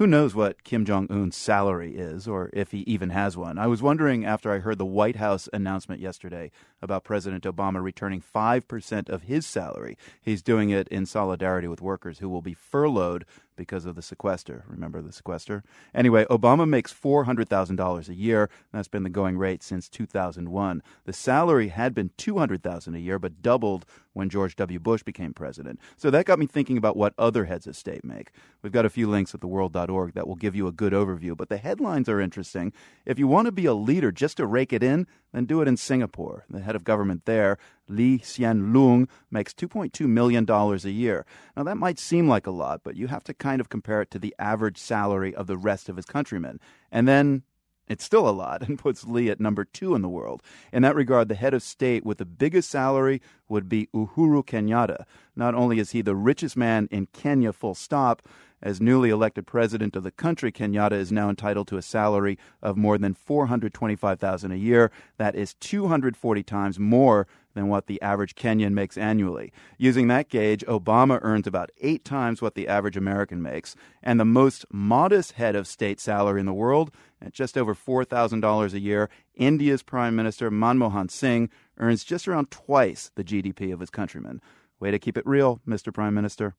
Who knows what Kim Jong un's salary is, or if he even has one? I was wondering after I heard the White House announcement yesterday about President Obama returning 5% of his salary. He's doing it in solidarity with workers who will be furloughed because of the sequester. Remember the sequester? Anyway, Obama makes $400,000 a year. That's been the going rate since 2001. The salary had been $200,000 a year, but doubled when George W. Bush became president. So that got me thinking about what other heads of state make. We've got a few links at theworld.org that will give you a good overview, but the headlines are interesting. If you want to be a leader just to rake it in, then do it in Singapore. The head of government there, Lee Hsien Loong, makes $2.2 million a year. Now, that might seem like a lot, but you have to kind of compare it to the average salary of the rest of his countrymen. And then it's still a lot and puts Lee at number two in the world. In that regard, the head of state with the biggest salary would be Uhuru Kenyatta. Not only is he the richest man in Kenya, full stop, as newly elected president of the country, Kenyatta is now entitled to a salary of more than 425,000 a year. That is 240 times more than what the average Kenyan makes annually. Using that gauge, Obama earns about 8 times what the average American makes, and the most modest head of state salary in the world, at just over $4,000 a year, India's Prime Minister Manmohan Singh earns just around twice the GDP of his countrymen. Way to keep it real, Mr. Prime Minister.